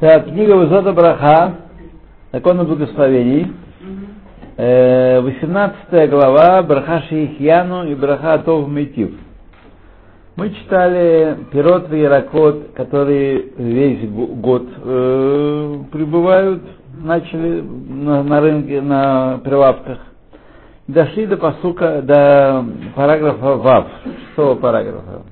Так, книга Высота Браха, закон о благословении, э, 18 глава, Браха Шейхьяну и Браха Атов Митив. Мы читали пирот и яракот, которые весь год э, прибывают, начали на, на рынке, на прилавках. Дошли до посука, до параграфа ВАВ, шестого параграфа.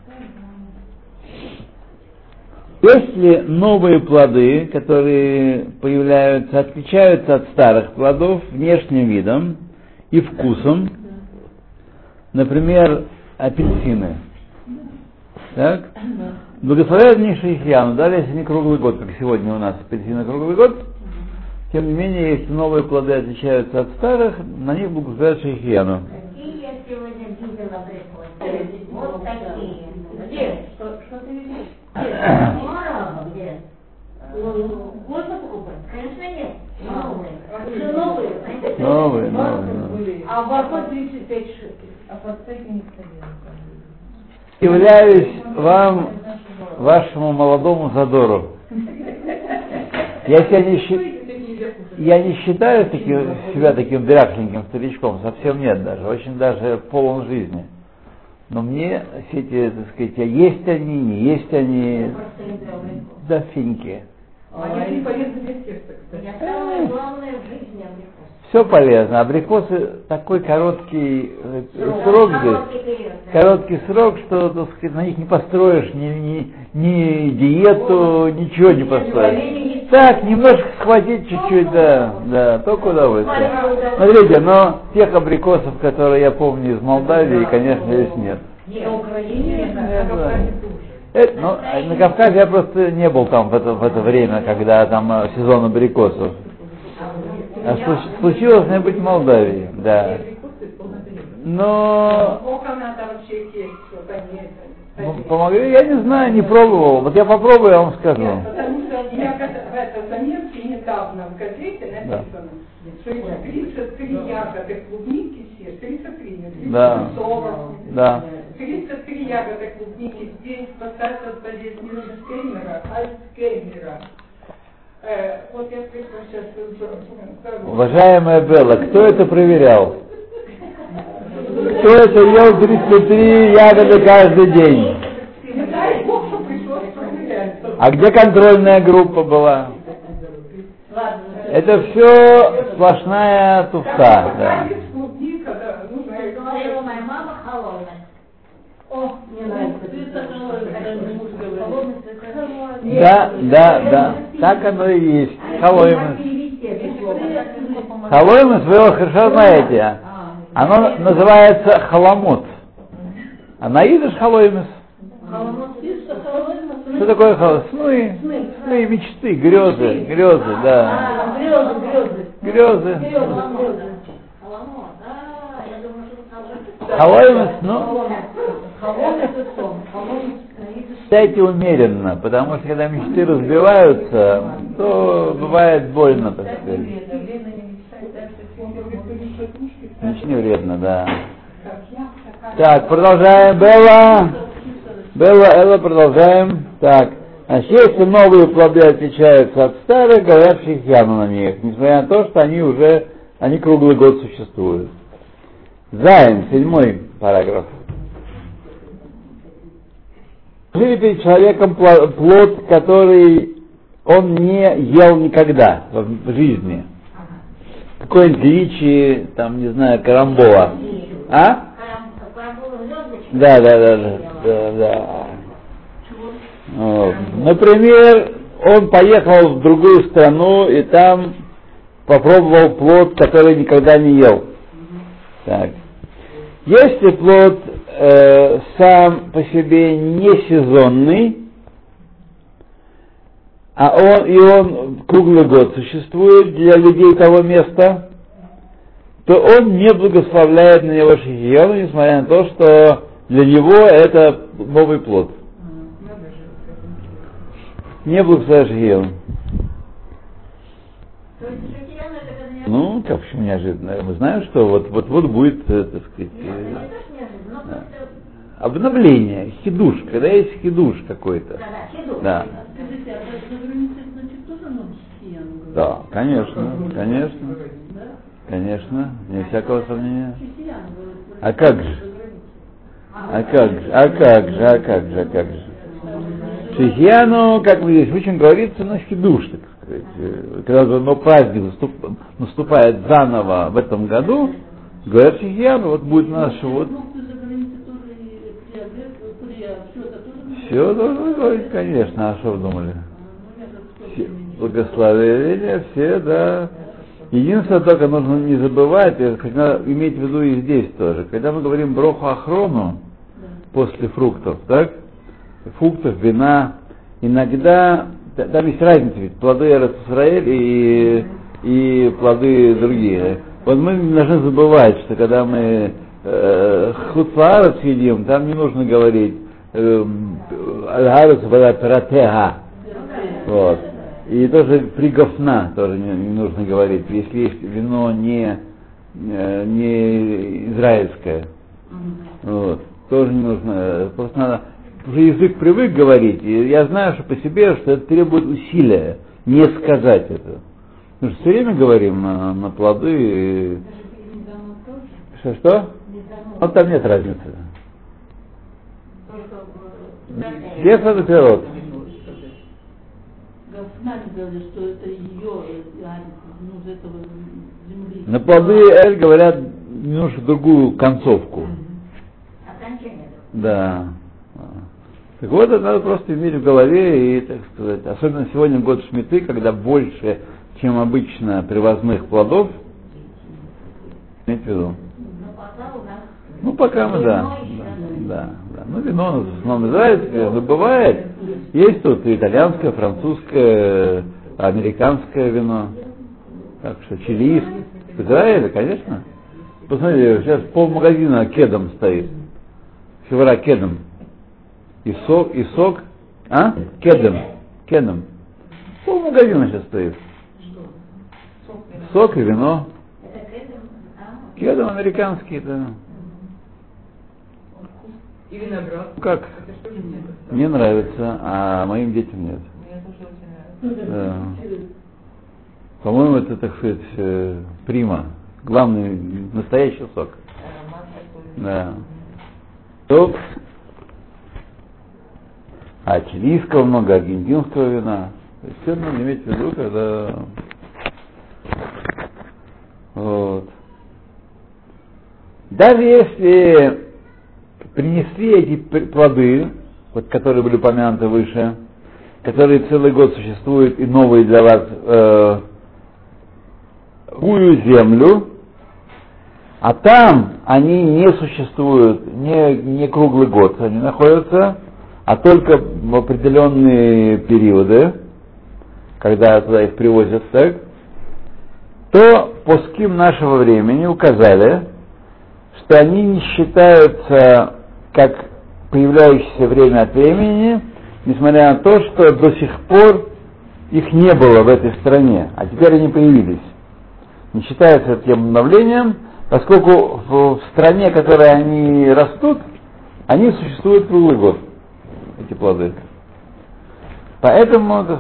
Если новые плоды, которые появляются, отличаются от старых плодов внешним видом и вкусом, например, апельсины, так, благословляют них шейхьяну, даже если не круглый год, как сегодня у нас апельсины круглый год, тем не менее, если новые плоды отличаются от старых, на них благословляют шейхьяну. Какие я сегодня видела? Вот такие. Где? Что, что ты видишь? Где? Можно покупать? Конечно нет. Новые. Новые. Новые, новые, новые. А в Барко 35 шекелей. А подстейки не. Являюсь вам, вашему молодому задору. Я себя не, щи- я не считаю таким, себя таким дряхленьким старичком, совсем нет даже, очень даже полон жизни. Но мне все эти, так сказать, а есть они, не есть они, да финьки. Они очень полезны для сердца, кстати. Самое главное в жизни. Все полезно. Абрикосы такой короткий э, срок здесь. Короткий период, да. Короткий срок, что так сказать, на них не построишь ни, ни, ни диету, ничего не построишь. Так, немножко схватить чуть-чуть, да, да, только удовольствие. Смотрите, но тех абрикосов, которые я помню из Молдавии, конечно, здесь нет. На Украине, Нет, на да. Кавказе тоже. Это, ну, а на Кавказе я просто не был там в это, в это время, когда там э, сезон абрикосов. А случ- случилось быть в Молдавии, да. Но это- м- помогли, я не знаю, не пробовал. Вот я попробую, я вам скажу. Нет, потому что я в это заметке недавно в газете написано, что есть 33 ягоды клубники все, 33, не 30, Да. 40. Да. 33 ягоды клубники день спасают от болезни Альцгеймера. Альцгеймера. Э, вот я пришла сейчас в Уважаемая Белла, кто это проверял? Кто это ел 33 ягоды каждый день? А где контрольная группа была? Это все сплошная туфта. Да. О, мне нравится. Да, да, да. Так оно и есть. Халоймас. Халоймас вы его хорошо знаете. Оно называется халамут. А на идыш халоймас. Что такое халоймас? Сны. Сны, мечты, грезы, грезы, да. Грезы, Халоймас, ну, Читайте умеренно, потому что когда мечты разбиваются, то бывает больно, так сказать. Не вредно, да. Так, продолжаем. Белла. Белла, Элла, продолжаем. Так. Значит, если новые плоды отличаются от старых, говорят шейхьяну на них, несмотря на то, что они уже, они круглый год существуют. Зайн, седьмой параграф. Жили перед человеком плод, который он не ел никогда в жизни. Какой-нибудь личи, там, не знаю, карамбола. А? Да, да, да, да, да, да. Например, он поехал в другую страну и там попробовал плод, который никогда не ел. Так. Если плод э, сам по себе не сезонный, а он и он круглый год существует для людей того места, то он не благословляет на него шахияну, несмотря на то, что для него это новый плод. Не благословляет не Ну, как почему неожиданно? Мы знаем, что вот вот вот будет, э, так сказать, обновление, хидуш, когда есть хидуш какой-то. Да, да, хидуш. Да. Скажите, а значит, тоже? Да, конечно, конечно, конечно, не всякого сомнения. Говорят. А как же? А как же, а как же, а как же, а как же? Шихьяну, как мы здесь очень говорится, на хидуш, так сказать. Когда но праздник наступ- наступает заново в этом году, говорят Шихьяну, вот будет наш вот Все должно говорить, конечно, а что вы думали? Ну, Все мне Благословения, все, да. Единственное, только нужно не забывать, надо иметь в виду и здесь тоже. Когда мы говорим броху охрону после фруктов, так? Фруктов, вина, иногда, та- там есть разница, ведь плоды Израиль и, и плоды другие. Вот мы не должны забывать, что когда мы э, хуцлаарец едим, там не нужно говорить эм, аль-гарец вала пиратега. Вот. И тоже приговна тоже не, не нужно говорить, если есть вино не, э, не израильское. Вот. Тоже не нужно, э, просто надо, уже язык привык говорить, и я знаю, что по себе, что это требует усилия, не сказать это. Мы же все время говорим на, на плоды. и- Что, что? Вот там нет разницы. Лес это пирот. Гафнами говорили, что это ее, э, а, ну, из этого земли. На плоды Эль говорят немножко другую концовку. Окончание. Да. Так вот, это надо просто иметь в голове и, так сказать, особенно сегодня год шмиты, когда больше, чем обычно привозных плодов, иметь в виду. Но пока у нас Ну, пока мы, да, да. Ну, вино у нас в основном израильское, но бывает. Есть тут и итальянское, французское, американское вино. Так что чилийс. В Израиле, конечно. Посмотрите, сейчас полмагазина кедом стоит. Февра кедом. И сок, и сок. А? Кедом. Кедом. Полмагазина сейчас стоит. Сок и вино. а, Кедом американский, да. И виноград. Как? Это что? Мне нравится, а моим детям нет. Мне тоже очень нравится. Да. По-моему, это, так сказать, э, прима. Главный, настоящий сок. Да. Топ. А чилийского много, аргентинского вина. То есть все надо иметь в виду, когда... Вот. Даже если принесли эти плоды, вот, которые были упомянуты выше, которые целый год существуют и новые для вас, э, землю, а там они не существуют не, не круглый год, они находятся, а только в определенные периоды, когда туда их привозят, так, то пуским нашего времени указали, что они не считаются как появляющиеся время от времени, несмотря на то, что до сих пор их не было в этой стране, а теперь они появились. Не считается тем обновлением, поскольку в, стране, в которой они растут, они существуют круглый год, эти плоды. Поэтому, так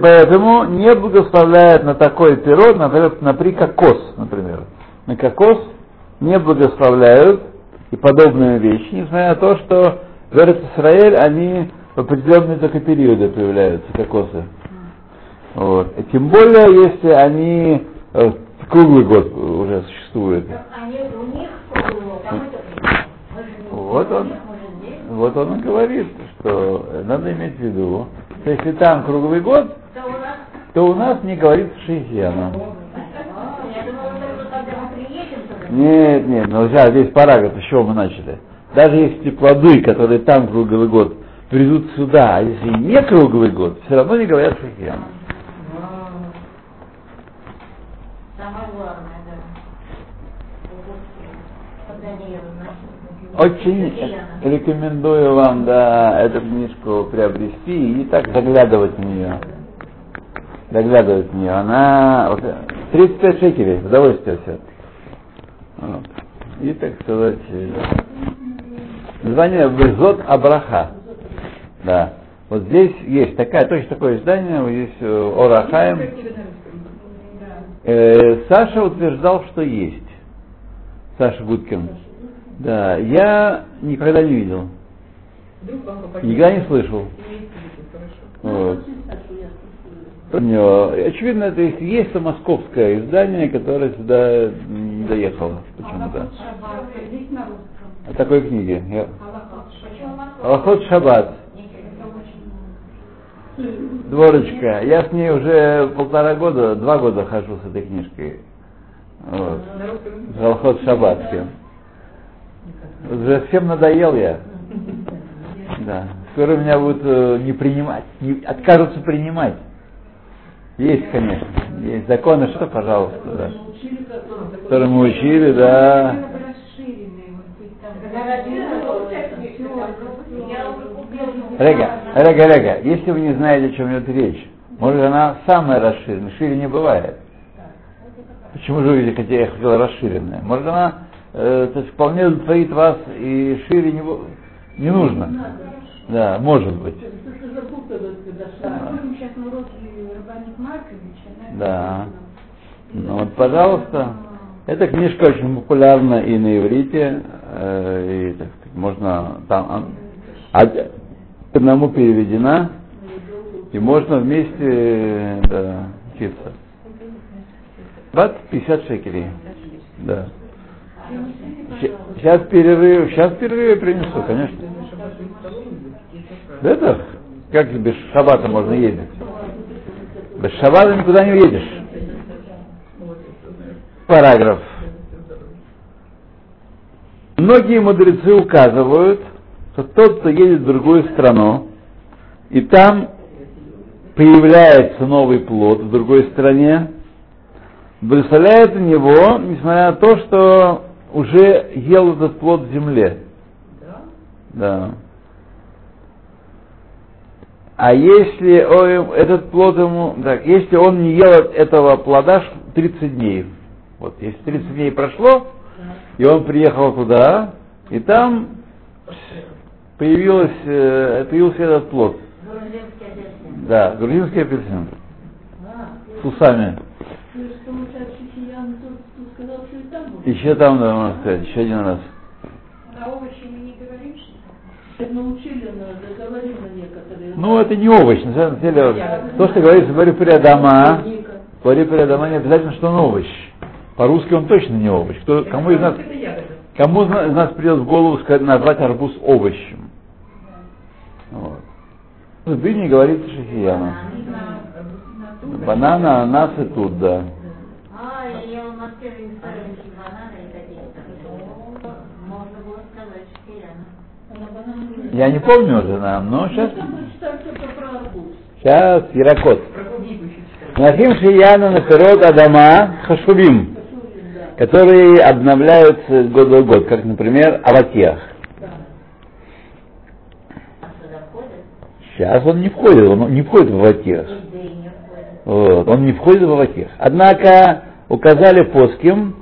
поэтому не благословляют на такой пирог, например, на при кокос, например. На кокос не благословляют и подобные вещи, несмотря на то, что в Израиль они в определенные только периоды появляются, кокосы. Вот. И тем более, если они э, круглый год уже существуют. Они у них Вот он. Вот он и говорит, что надо иметь в виду, что если там круглый год, То у нас не говорит шейхиана. О, Я думала, только когда мы приедем туда. Нет, нет, ну сейчас здесь параграф, с чего мы начали. Даже если плоды, которые там круглый год, придут сюда, а если не круглый год, все равно не говорят не еду Очень рекомендую вам, да, эту книжку приобрести и так заглядывать в нее. Заглядывать в нее. Она вот, 35 шекелей, удовольствие все. Вот. И, так сказать, э, Название Везот Абраха. Да. Вот здесь есть такая, точно такое издание, вот здесь э, Орахаем. Э, Саша утверждал, что есть. Саша Гудкин. Да, я никогда не видел. Никогда не слышал. Вот. Очевидно, это есть, есть московское издание, которое сюда не доехало почему-то. О такой книге. Я-? Аллахот Шаббат. Дворочка. Я с ней уже полтора года, два года хожу с этой книжкой. Вот. Аллахот Шаббатским. Уже всем надоел я. Да. Скоро меня будут э, не принимать, не, откажутся принимать. Есть, конечно. Есть законы, что, пожалуйста, да. Которые мы учили, да. Рега, Рега, Рега, если вы не знаете, о чем идет речь, может она самая расширенная, шире не бывает. Почему же вы хотели, я хотел расширенная? Может она э, то есть вполне удовлетворит вас и шире не, не нужно. Да, может быть. Да. Ну вот, пожалуйста. Эта книжка очень популярна и на иврите, э, и, так можно там а, к одному переведена, и можно вместе э, да, учиться. Бат 50 шекелей. Да. Сейчас перерыв, сейчас перерыв принесу, конечно. Это как без шабата можно ездить? Без шабата никуда не уедешь. Параграф. Многие мудрецы указывают, что тот, кто едет в другую страну, и там появляется новый плод в другой стране, благословляет у него, несмотря на то, что уже ел этот плод в земле. Да. А если о- этот плод ему, так, если он не ел этого плода ш- 30 дней, вот, если 30 дней прошло, и он приехал туда, и там появилось, э, появился этот плод. Грузинский апельсин. Да, грузинский апельсин. С усами. Еще там, да, можно сказать, еще один раз. А овощи мы не говорим, что Научили, на- договорили на некоторые. Ну, это не овощ, на самом деле, то, что говорится в Баре Дома, в Баре Дома не обязательно, что он овощ. По-русски он точно не овощ. Кто, кому из нас, кому из нас- придет в голову сказать, назвать арбуз овощем? Вот. В дыне говорится шахияна. Банана, ананас и тут, да. А, я бананы не помню уже, но сейчас, сейчас Яракот. Нахим шияна на Адама да. Которые обновляются год в год, как, например. А входят? Сейчас он не входит, он не входит в входят. Вот, он не входит в аватиях. Однако указали плоским,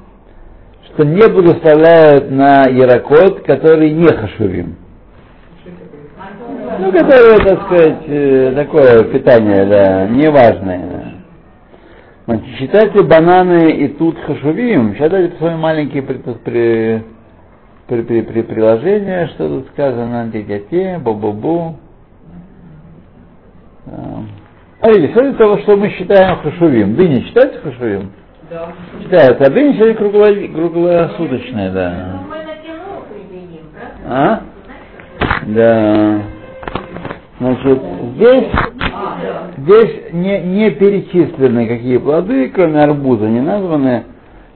что не благословляют на ярокот, который не хашувим. Ну, которое, так сказать, э, такое питание, да, неважное. да. Значит, считайте бананы и тут хашувим. Сейчас дайте посмотрим маленькие при, при, при, при- при- приложения, что тут сказано, те бу-бу-бу. Смотрите, все из того, что мы считаем хашувим. Дыни считается хашувим? Да. Считается. А дыни сегодня кругло- круглосуточная, да. Ну? А? Да. Значит, здесь, здесь не, не перечислены какие плоды, кроме арбуза, не названы.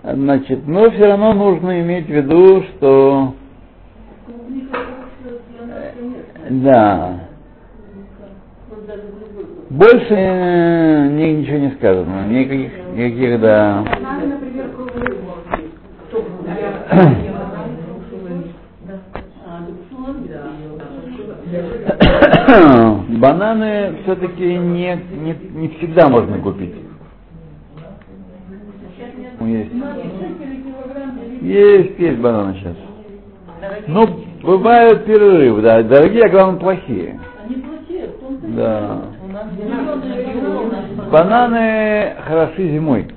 Значит, но все равно нужно иметь в виду, что да, больше э, ни- ничего не сказано, никаких, никаких да. Бананы, например, круглые. А, дукшулан, да. Бананы все-таки не, не, не всегда можно купить. Ну, Есть. На 6 килограмм делить. Есть, есть бананы сейчас. Ну, Бывают перерывы, да. Дорогие, а главное, плохие. Да. Бананы хороши зимой.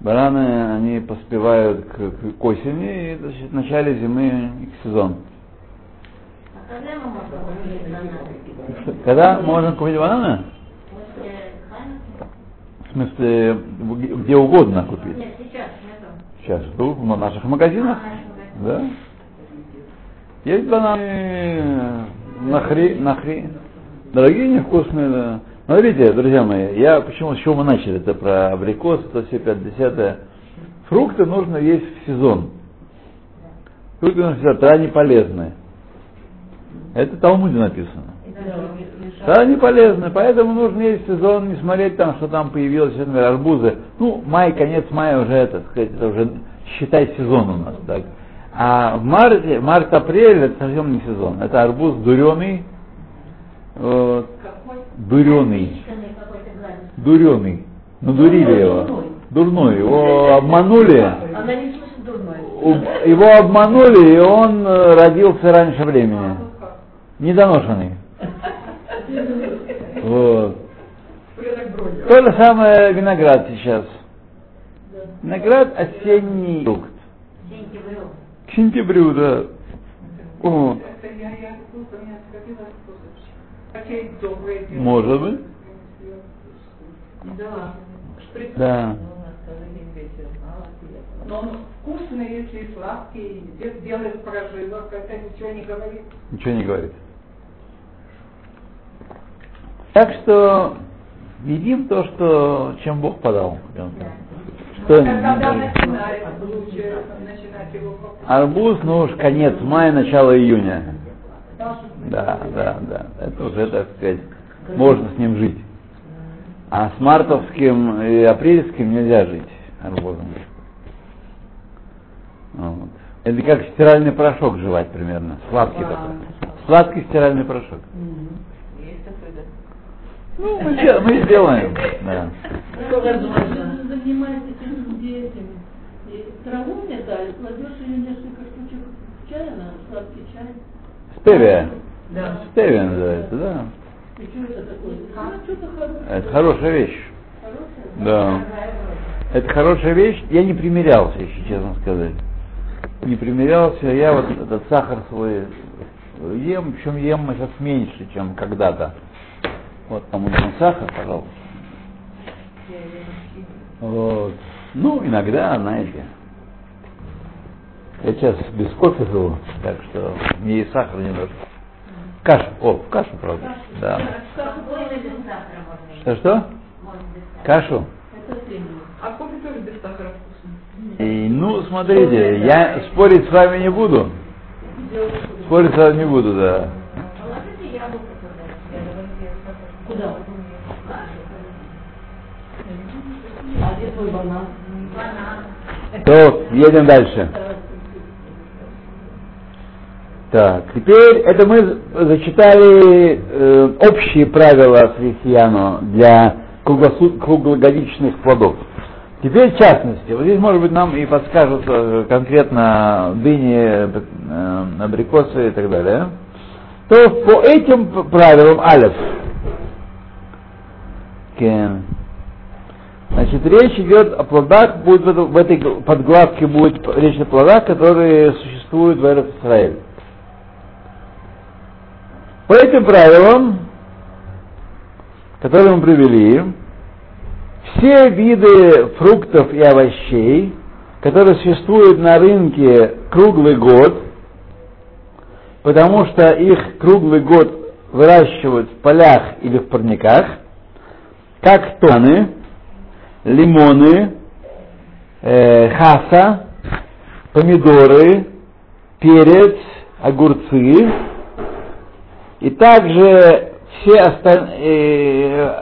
Бананы, они поспевают к- к осени, и значит, в начале зимы их сезон. А когда можно купить бананы? В смысле, где угодно купить. Нет, сейчас. Сейчас, тут, в наших магазинах. Да. Есть бананы нахри, нахри. Дорогие, невкусные, да. Смотрите, друзья мои, я почему, с чего мы начали это про абрикос, это все 50 Фрукты нужно есть в сезон. Фрукты нужно тогда они полезны. Это в Талмуде написано. Да, они полезны, поэтому нужно есть сезон, не смотреть там, что там появилось, например, арбузы. Ну, май, конец мая уже это, так сказать, это уже считай сезон у нас, так. А в марте, март-апрель это совсем не сезон. Это арбуз дуреный, вот, дуреный, дуреный. Надурили его. Дурной. Его обманули. Не Его обманули, и он э, родился раньше времени. Недоношенный. Вот. То же самое виноград сейчас. Виноград осенний фрукт. К сентябрю, да. О, может быть. Да. Да. Но он вкусный, если сладкий, де- делает прожилок, это ничего не говорит. Ничего не говорит. Так что едим то, что чем Бог подал. Что покупать. Арбуз, ну уж конец мая, начало июня. Да, да, да. Это уже, так сказать, можно с ним жить. А с мартовским и апрельским нельзя жить арбузом. Вот. Это как стиральный порошок жевать примерно. Сладкий такой. Сладкий стиральный порошок. Ну, мы, мы сделаем. Да. Вы занимаетесь этим детям. И траву мне дали, кладешь ее несколько штучек в чай, на сладкий чай. Стевия. Да. Стевия называется, да. И что это такое? Ну. Это хорошая вещь. Да. Это хорошая вещь. Я не примерялся, если честно сказать. Не примерялся. Я вот этот сахар свой ем, причем ем сейчас меньше, чем когда-то. Вот там нужен сахар, пожалуйста. Вот. Ну, иногда, знаете. Я сейчас без кофе живу, так что мне и сахар не нужен. Кашу. О, кашу, правда. Да. Можно есть. Что что? Кашу? А кофе тоже без сахара вкусный. И, ну, смотрите, я спорить с вами не буду. Спорить с вами не буду, да. Куда? А где твой банан? Банан. То, едем дальше. Так, теперь это мы зачитали э, общие правила Срихьяну для круглогодичных плодов. Теперь в частности, вот здесь, может быть, нам и подскажут э, конкретно дыни, э, абрикосы и так далее. То по этим правилам Алиф, Кен. Значит, речь идет о плодах, будет в, этой- подглавке будет речь о плодах, которые существуют в Эрет Израиль. По этим правилам, которые мы привели, все виды фруктов и овощей, которые существуют на рынке круглый год, потому что их круглый год выращивают в полях или в парниках, как тоны, лимоны, э, хаса, помидоры, перец, огурцы, и также все остальные,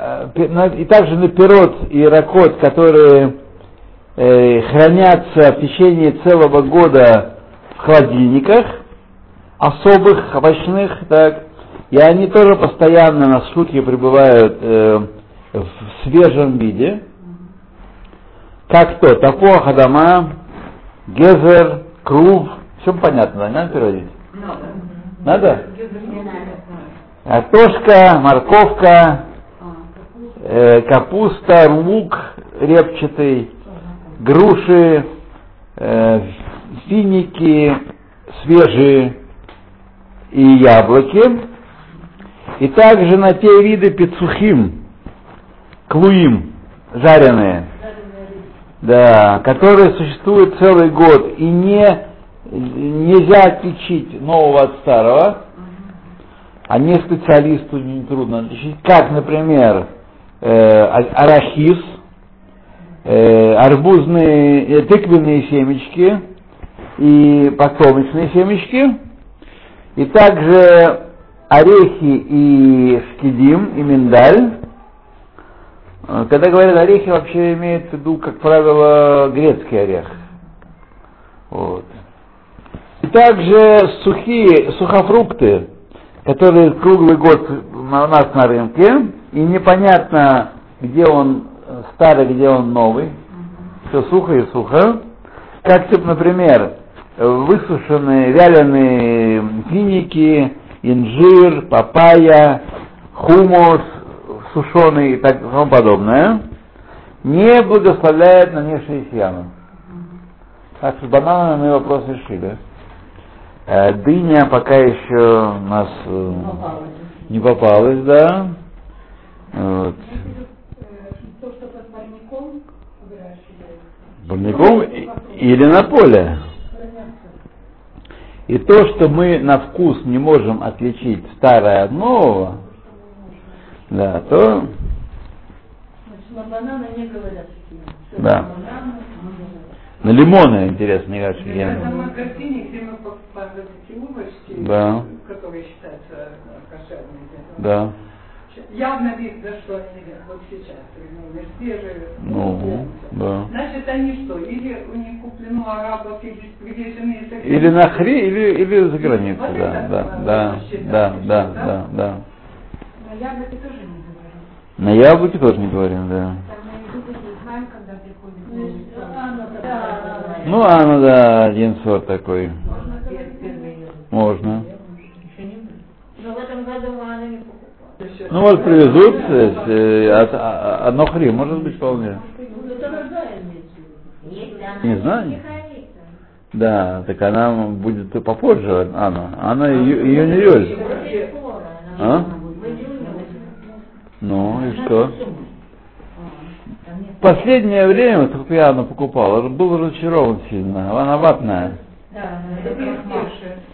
и также наперот и ракот, которые хранятся в течение целого года в холодильниках, особых, овощных, так, и они тоже постоянно на сутки пребывают э, в свежем виде, как то тапуах, адама, гезер, крув, Все понятно, да? Надо переводить? Надо. Надо? Не надо. Картошка, морковка, э, капуста, лук репчатый, груши, э, финики свежие и яблоки. И также на те виды пиццухим, клуим, жареные, да, которые существуют целый год. И не, нельзя отличить нового от старого, а не специалисту не трудно отличить, как, например, э, а- арахис, э, арбузные, э, тыквенные семечки и подсолнечные семечки, и также орехи и шкидим, и миндаль. Э, Когда говорят орехи, вообще имеется в виду, как правило, грецкий орех. Вот. И также сухие, сухофрукты, которые круглый год у нас на рынке, и непонятно, где он э, старый, где он новый. Все сухо и сухо. Как, типа, например, высушенные вяленые финики, инжир, папайя, хумус, сушеный и так тому подобное, не благословляет на нижние сияну. Так что с бананами мы вопрос решили. Э, Дыня пока еще у нас э, не попалась, да. Вот. Парником или на поле. И то, что мы на вкус не можем отличить старое от нового, да, то Значит, на бананы не говорят. что Да. на лимоны, интересно, я- эти овощи, Да. которые считаются э, кошерными, Да. явно видно, что они вот сейчас, ну, свежие. Ну, да. Значит, они что, или у них куплено арабов, или привезены из Или на хре, или, или за границей, Вот да, да, да, да, да, да? да, да. На яблоки тоже не говорим. На яблоки тоже не говорим, да. Не. Ну. Ну, а, ну да, один сорт такой. Можно говорить. Можно. Но в этом году мы она не покупали. Ну вот привезут, э, от- а- одно хри, может быть, вполне. ну, Не знаю. не. Да, так она будет попозже, Анна. Она июнь-июль. Очень скоро она А? должна будет. В июне. Ну и что? А, последнее время, вот как я Анну покупал, был разочарован сильно. Она ватная. Да.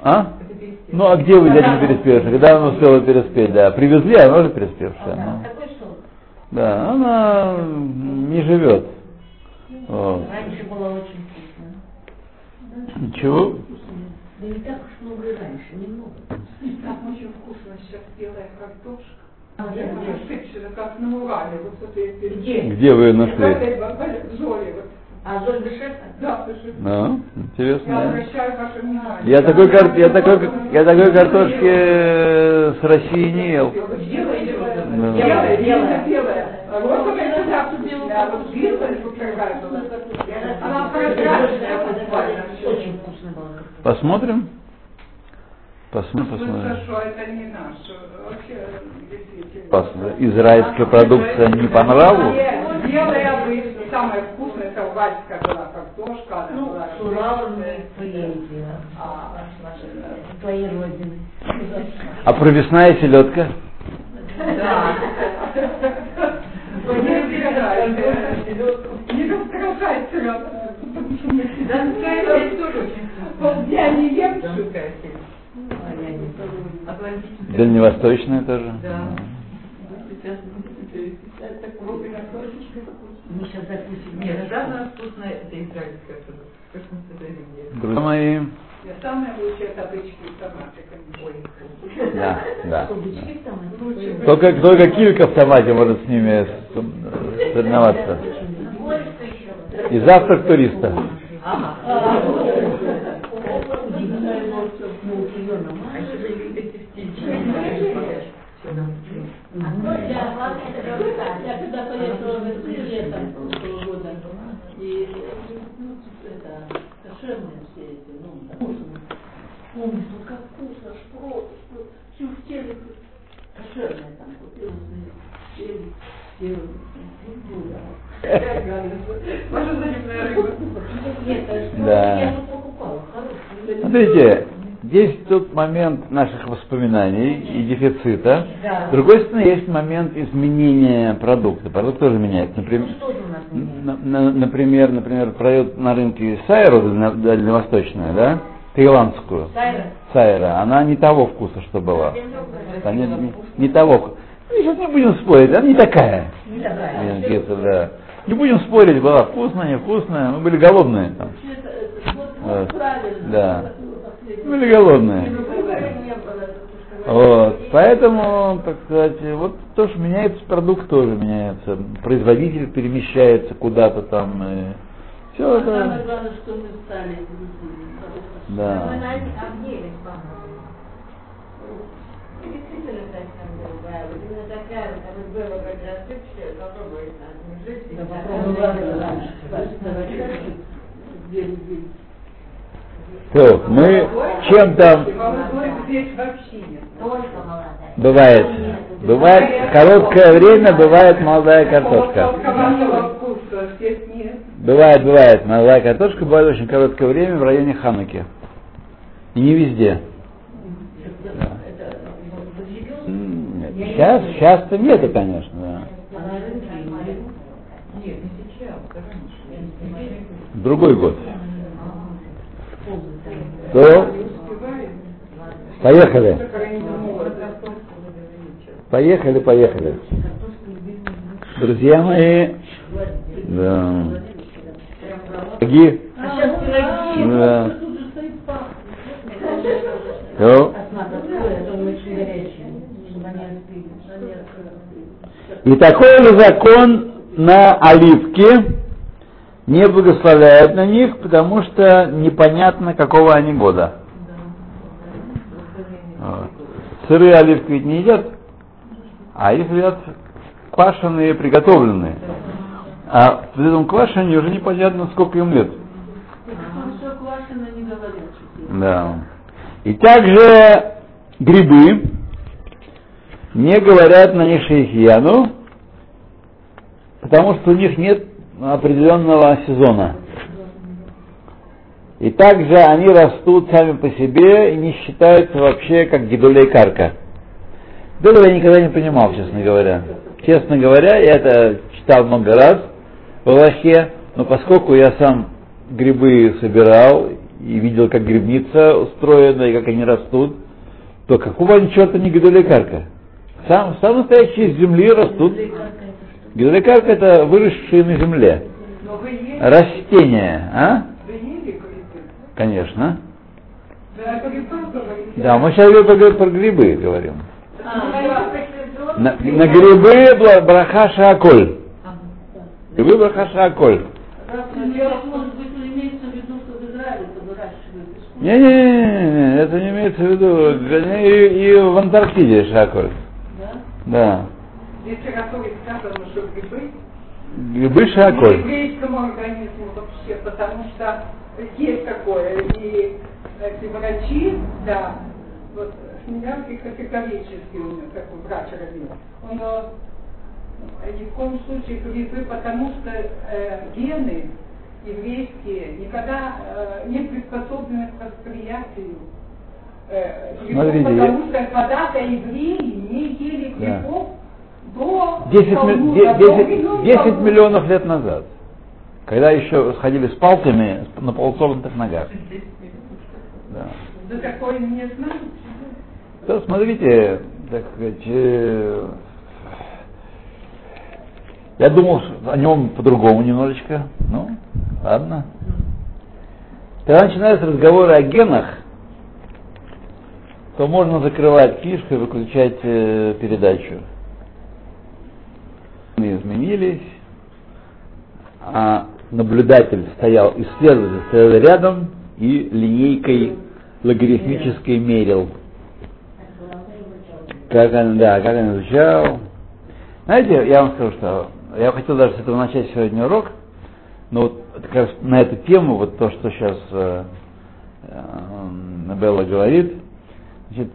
А? Ну а где вы взяли переспевшую? Когда она успела переспеть, да. Привезли, а она уже переспевшая. Да, ну. Да, она не живет. Вот. Раньше было очень вкусно. Ничего. Да не так уж много и раньше, немного. Там очень вкусно сейчас белая картошка. А как на Урале, вот я перед- Где? Где вы ее нашли? вот. А? Да. Ну, Я интересно. да. обращаю ваше внимание. Я такой, кар- я такой, я такой картошки э, с России не ел. Белая, белая, а вот. Она прозрачная. Очень вкусно было. Посмотрим. Посмотрим, Ну, посмотрим. хорошо, это не наше. Вообще, действительно. Пос- Израильская продукция не по нраву? Белая, белая обычно, самая вкусная, это уральская была картошка, она Ну, была поедем, а твои родины. А провесная селедка? Да. Мне не селедка. Да, Я не ем Дальневосточная тоже? Мы сейчас закусим. Нет, самое вкусное это израильская продукция. Друзья мои, Самое лучшее это обычные томаты. Ой. да, да. Там? Лучше Только, только килька в томате может с ними с- соревноваться. И завтрак туриста. Я когда поехала в Россию летом прошлого года, и ну, это кошерные все эти, ну, вкусные. помнишь, вот как вкусно, шпрот, что все в теле кошерное там, Ваша заливная рыба. А Да. Смотрите, здесь тут момент наших воспоминаний и дефицита. Да. С другой стороны, есть момент изменения продукта. Продукт тоже меняется. Например, Ну, на- на- например, например, продает на рынке сайру дальне- дальневосточную, да, таиландскую. Сайра? Сайра, она не того вкуса, что была. Она не, не- не того. Ну, сейчас не будем спорить, она не такая. Не такая. Где-то, да. Не будем спорить, была вкусная, невкусная. Мы были голодные там. Вот- правильно. Да. Были голодные. Что Вот, поэтому, так сказать, вот то, что меняется продукт, тоже меняется. Производитель перемещается куда-то там. все А Самое это. главное, что мы стали Мы Да. на обделись, по-моему. И Действительно, совсем другая. Вот именно такая, вот, вот было как рассыпчатая, попробовать надо не жить. Да, всегда. попробуй, ладно, ладно. Давайте, две недели. То, мы чем там Молодой здесь вообще нет. Только молодая. бывает? Бывает короткое время, бывает молодая картошка. Бывает, бывает. Молодая картошка бывает очень короткое время в районе Хануки. И не везде. Нет, Сейчас, сейчас-то нету, конечно, да. Нет. Нет. Другой год. То поехали. Поехали, поехали. Друзья мои, да. А пироги. Да. Тут же стоит пах. То. И такой же закон на оливки не благословляют на них, потому что непонятно, какого они года. Вот. Сырые оливки ведь не едят, а их едят квашеные, приготовленные. А в этом квашении уже непонятно, сколько им лет. Да. И также грибы не говорят на них шейхияну, потому что у них нет определенного сезона. И также они растут сами по себе и не считаются вообще как гидулей карка. Этого я никогда не понимал, честно говоря. Честно говоря, я это читал много раз в Аллахе, но поскольку я сам грибы собирал и видел, как грибница устроена и как они растут, то какого они черта не гидулей карка? Сам, сам настоящие из земли растут. Гидролекарка это выросшие на земле. Растения, а? Конечно. Да, мы сейчас говорим про грибы говорим. А, На, на грибы браха шаколь. Грибы браха шаколь. Раз может, может быть, он имеется в виду, что в Израиле это выращивают искусство. Не-не-не, это не имеется в виду. И, и в Антарктиде шаколь. Да? Да. В литературе сказано, что грибы Грибы шаколь. еврейскому организму вообще, потому что есть такое, и эти врачи, да, вот Смелянский категорически у него такой врач родил. Он ни в коем случае грибы, потому что э, гены еврейские никогда э, не приспособлены к восприятию э, Смотрите, потому что когда-то евреи не ели Да. грибов до 10, ми- Талмуда, де- до 10 времен 10 Талмуда. миллионов лет назад, когда еще ходили с палками на полусогнутых ногах. Да. Да такое не знаю. То смотрите, так сказать, э, я думал о нем по-другому немножечко. Ну, ладно. Когда начинаются разговоры о генах, то можно закрывать книжку и выключать э, передачу. Мы изменились, а наблюдатель стоял, исследователь стоял рядом и линейкой логарифмической мерил. Как он, да, как он изучал. Знаете, я вам скажу, что я хотел даже с этого начать сегодня урок, но вот на эту тему, вот то, что сейчас э, э, Набелла говорит, значит,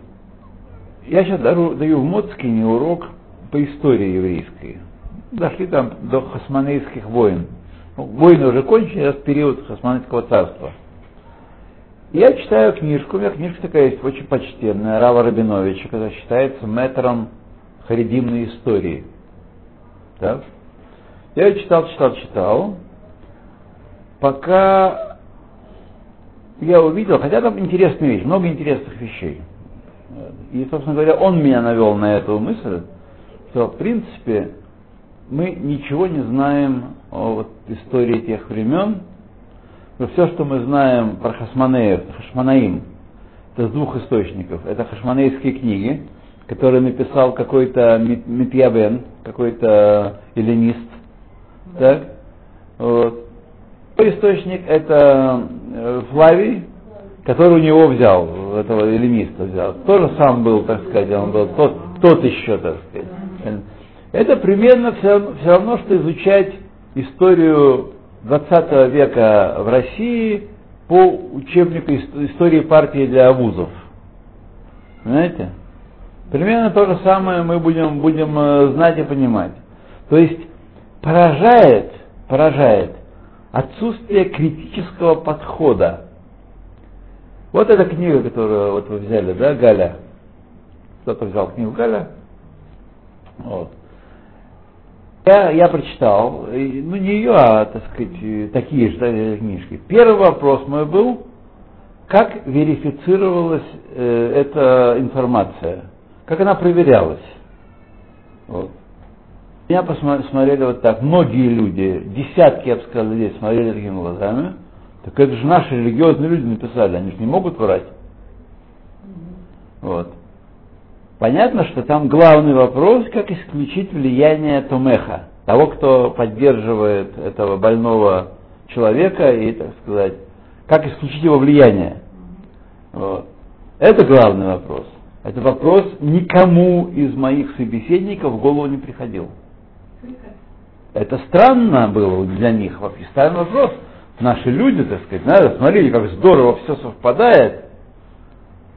я сейчас дару, даю в Моцкине урок по истории еврейской. Дошли там до хасманейских войн. Ну, войны уже кончились, сейчас период хасманейского царства. Я читаю книжку, у меня книжка такая есть, очень почтенная, Рава Рабиновича, которая считается метром харидимной истории. Так? Я читал, читал, читал, пока я увидел, хотя там интересные вещи, много интересных вещей. И, собственно говоря, он меня навел на эту мысль, что, в принципе, мы ничего не знаем о вот, истории тех времен, но все, что мы знаем про Хашманеев, Хашманаим, это с двух источников. Это хашманейские книги, которые написал какой-то Митьявен, какой-то эллинист. Так? Вот. Источник это э, Флавий, который у него взял, этого эллиниста взял. Тоже сам был, так сказать, он был тот, тот еще, так сказать. Это примерно все, все равно, что изучать историю 20 века в России по учебнику истории партии для вузов. Понимаете? Примерно то же самое мы будем, будем э, знать и понимать. То есть поражает, поражает отсутствие критического подхода. Вот эта книга, которую вот вы взяли, да, Галя? Кто-то взял книгу Галя? Вот. Я, я прочитал, ну не ее, а, так сказать, такие же книжки. Первый вопрос мой был, как верифицировалась э, эта информация, как она проверялась. Вот. Меня посмотрели вот так, многие люди, десятки, я бы сказал, людей смотрели такими глазами, так это же наши религиозные люди написали, они же не могут врать. Вот. Понятно, что там главный вопрос, как исключить влияние Томеха, того, кто поддерживает этого больного человека, и, так сказать, как исключить его влияние. Вот. Это главный вопрос. Это вопрос никому из моих собеседников в голову не приходил. Это странно было для них. Вообще странный вопрос. Наши люди, так сказать, надо, смотрите, как здорово все совпадает.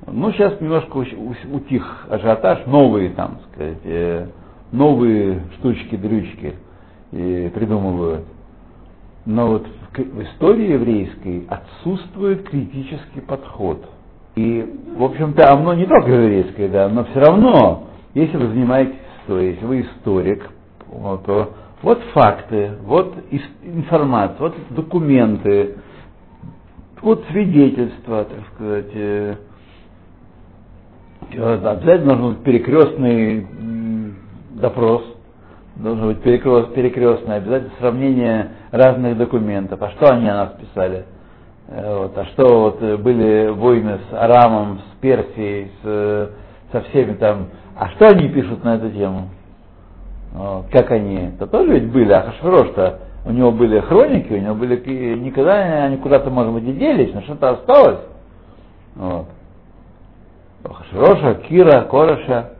Ну, сейчас немножко утих ажиотаж, новые там, сказать, э, новые штучки-дрючки э, придумывают. Но вот в, истории еврейской отсутствует критический подход. И, в общем-то, оно не только еврейское, да, но все равно, если вы занимаетесь историей, если вы историк, то вот факты, вот информация, вот документы, вот свидетельства, так сказать, э, Обязательно должен быть перекрестный допрос, должен быть перекрест, перекрестный, обязательно сравнение разных документов. А что они о нас писали? Э, вот, а что вот э, были войны с Арамом, с Персией, с, э, со всеми там. А что они пишут на эту тему? Вот, как они? Это тоже ведь были, а Хашфирош-то у него были хроники, у него были никогда они куда-то, может быть, и делись, но что-то осталось. Вот. Хашроша, Кира, Короша.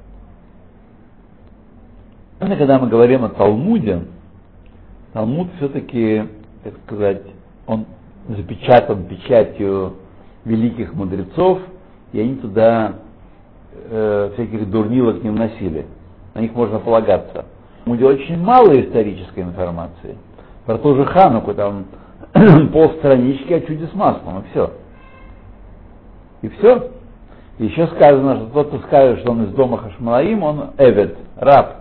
Когда мы говорим о Талмуде, Талмуд все-таки, так сказать, он запечатан печатью великих мудрецов, и они туда э, всяких дурнилок не вносили. На них можно полагаться. Талмуде очень мало исторической информации. Про ту же Хануку там полстранички о чуде с маслом, и все. И все. Еще сказано, что тот, кто скажет, что он из дома Хашмалаим, он Эвед, раб.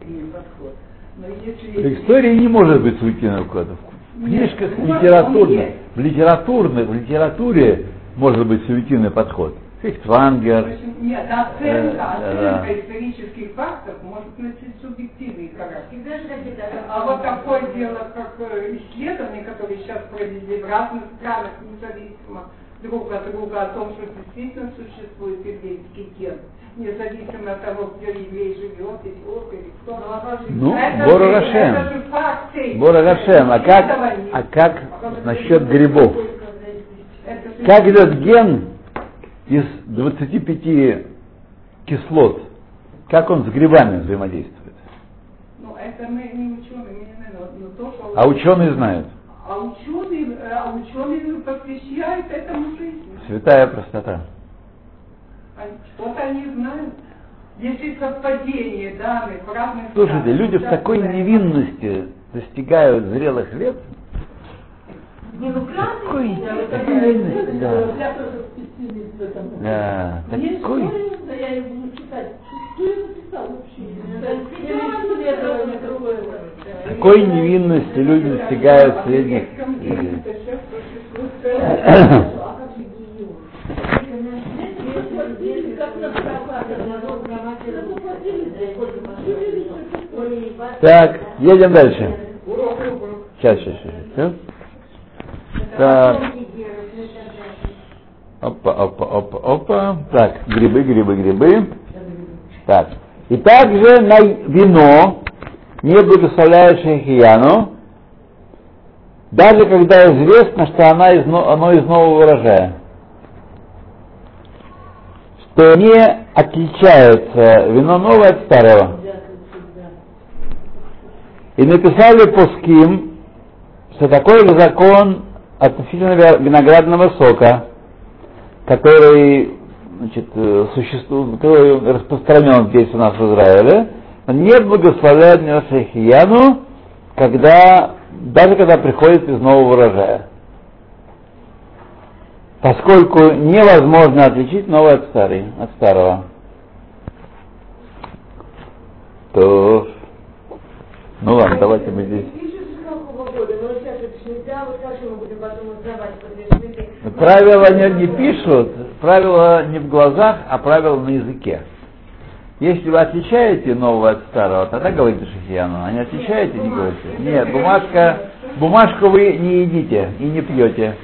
В истории не может быть суетиного вкладов. В книжках литературных, в литературной, в литературе может быть суетиный подход. Фихтвангер. Нет, оценка, оценка да. исторических фактов может носить субъективный характер. А вот такое дело, как э, исследования, которые сейчас провели в разных странах, независимо друг от друга о том, что действительно существует еврейский ген, независимо от того, где еврей живет, эфиоп или кто. Ну, Бора Рашем. Бора Рашем. А как, а как насчет грибов? Как этот ген из 25 кислот, как он с грибами взаимодействует? Ну, это мы не ученые, не но то, что... А ученые знают. А ученые, э, а ученые посвящают этому жизнь. Святая простота. Они- Что-то они знают. Если совпадение данных в разных Слушайте, люди в такой невинности достигают зрелых лет. Не, ну Такой красный. Я тоже специалист в этом. Да, такой. я ее буду читать. Такой невинности люди достигают средних. А? Так, едем дальше. Сейчас, сейчас, сейчас. Так. Опа, опа, опа, опа. Так, грибы, грибы, грибы. Так. И также на вино, не благословляет шахияну, даже когда известно, что она из, но- оно из нового урожая. Что не отличается вино новое от старого. И написали Пуским, что такой же закон относительно виноградного сока, который значит, э, существует, который распространен здесь у нас в Израиле, не благословляет Нерсахияну, когда, даже когда приходит из нового урожая. Поскольку невозможно отличить новое от, старой, от старого. То, ну ладно, давайте мы здесь. Пишут с Нового года, но сейчас подвешены Правила не, не пишут, правила не в глазах, а правила на языке. Если вы отличаете нового от старого, тогда говорите шахияну, а не отличаете, не говорите. Нет, бумажка, бумажку вы не едите и не пьете.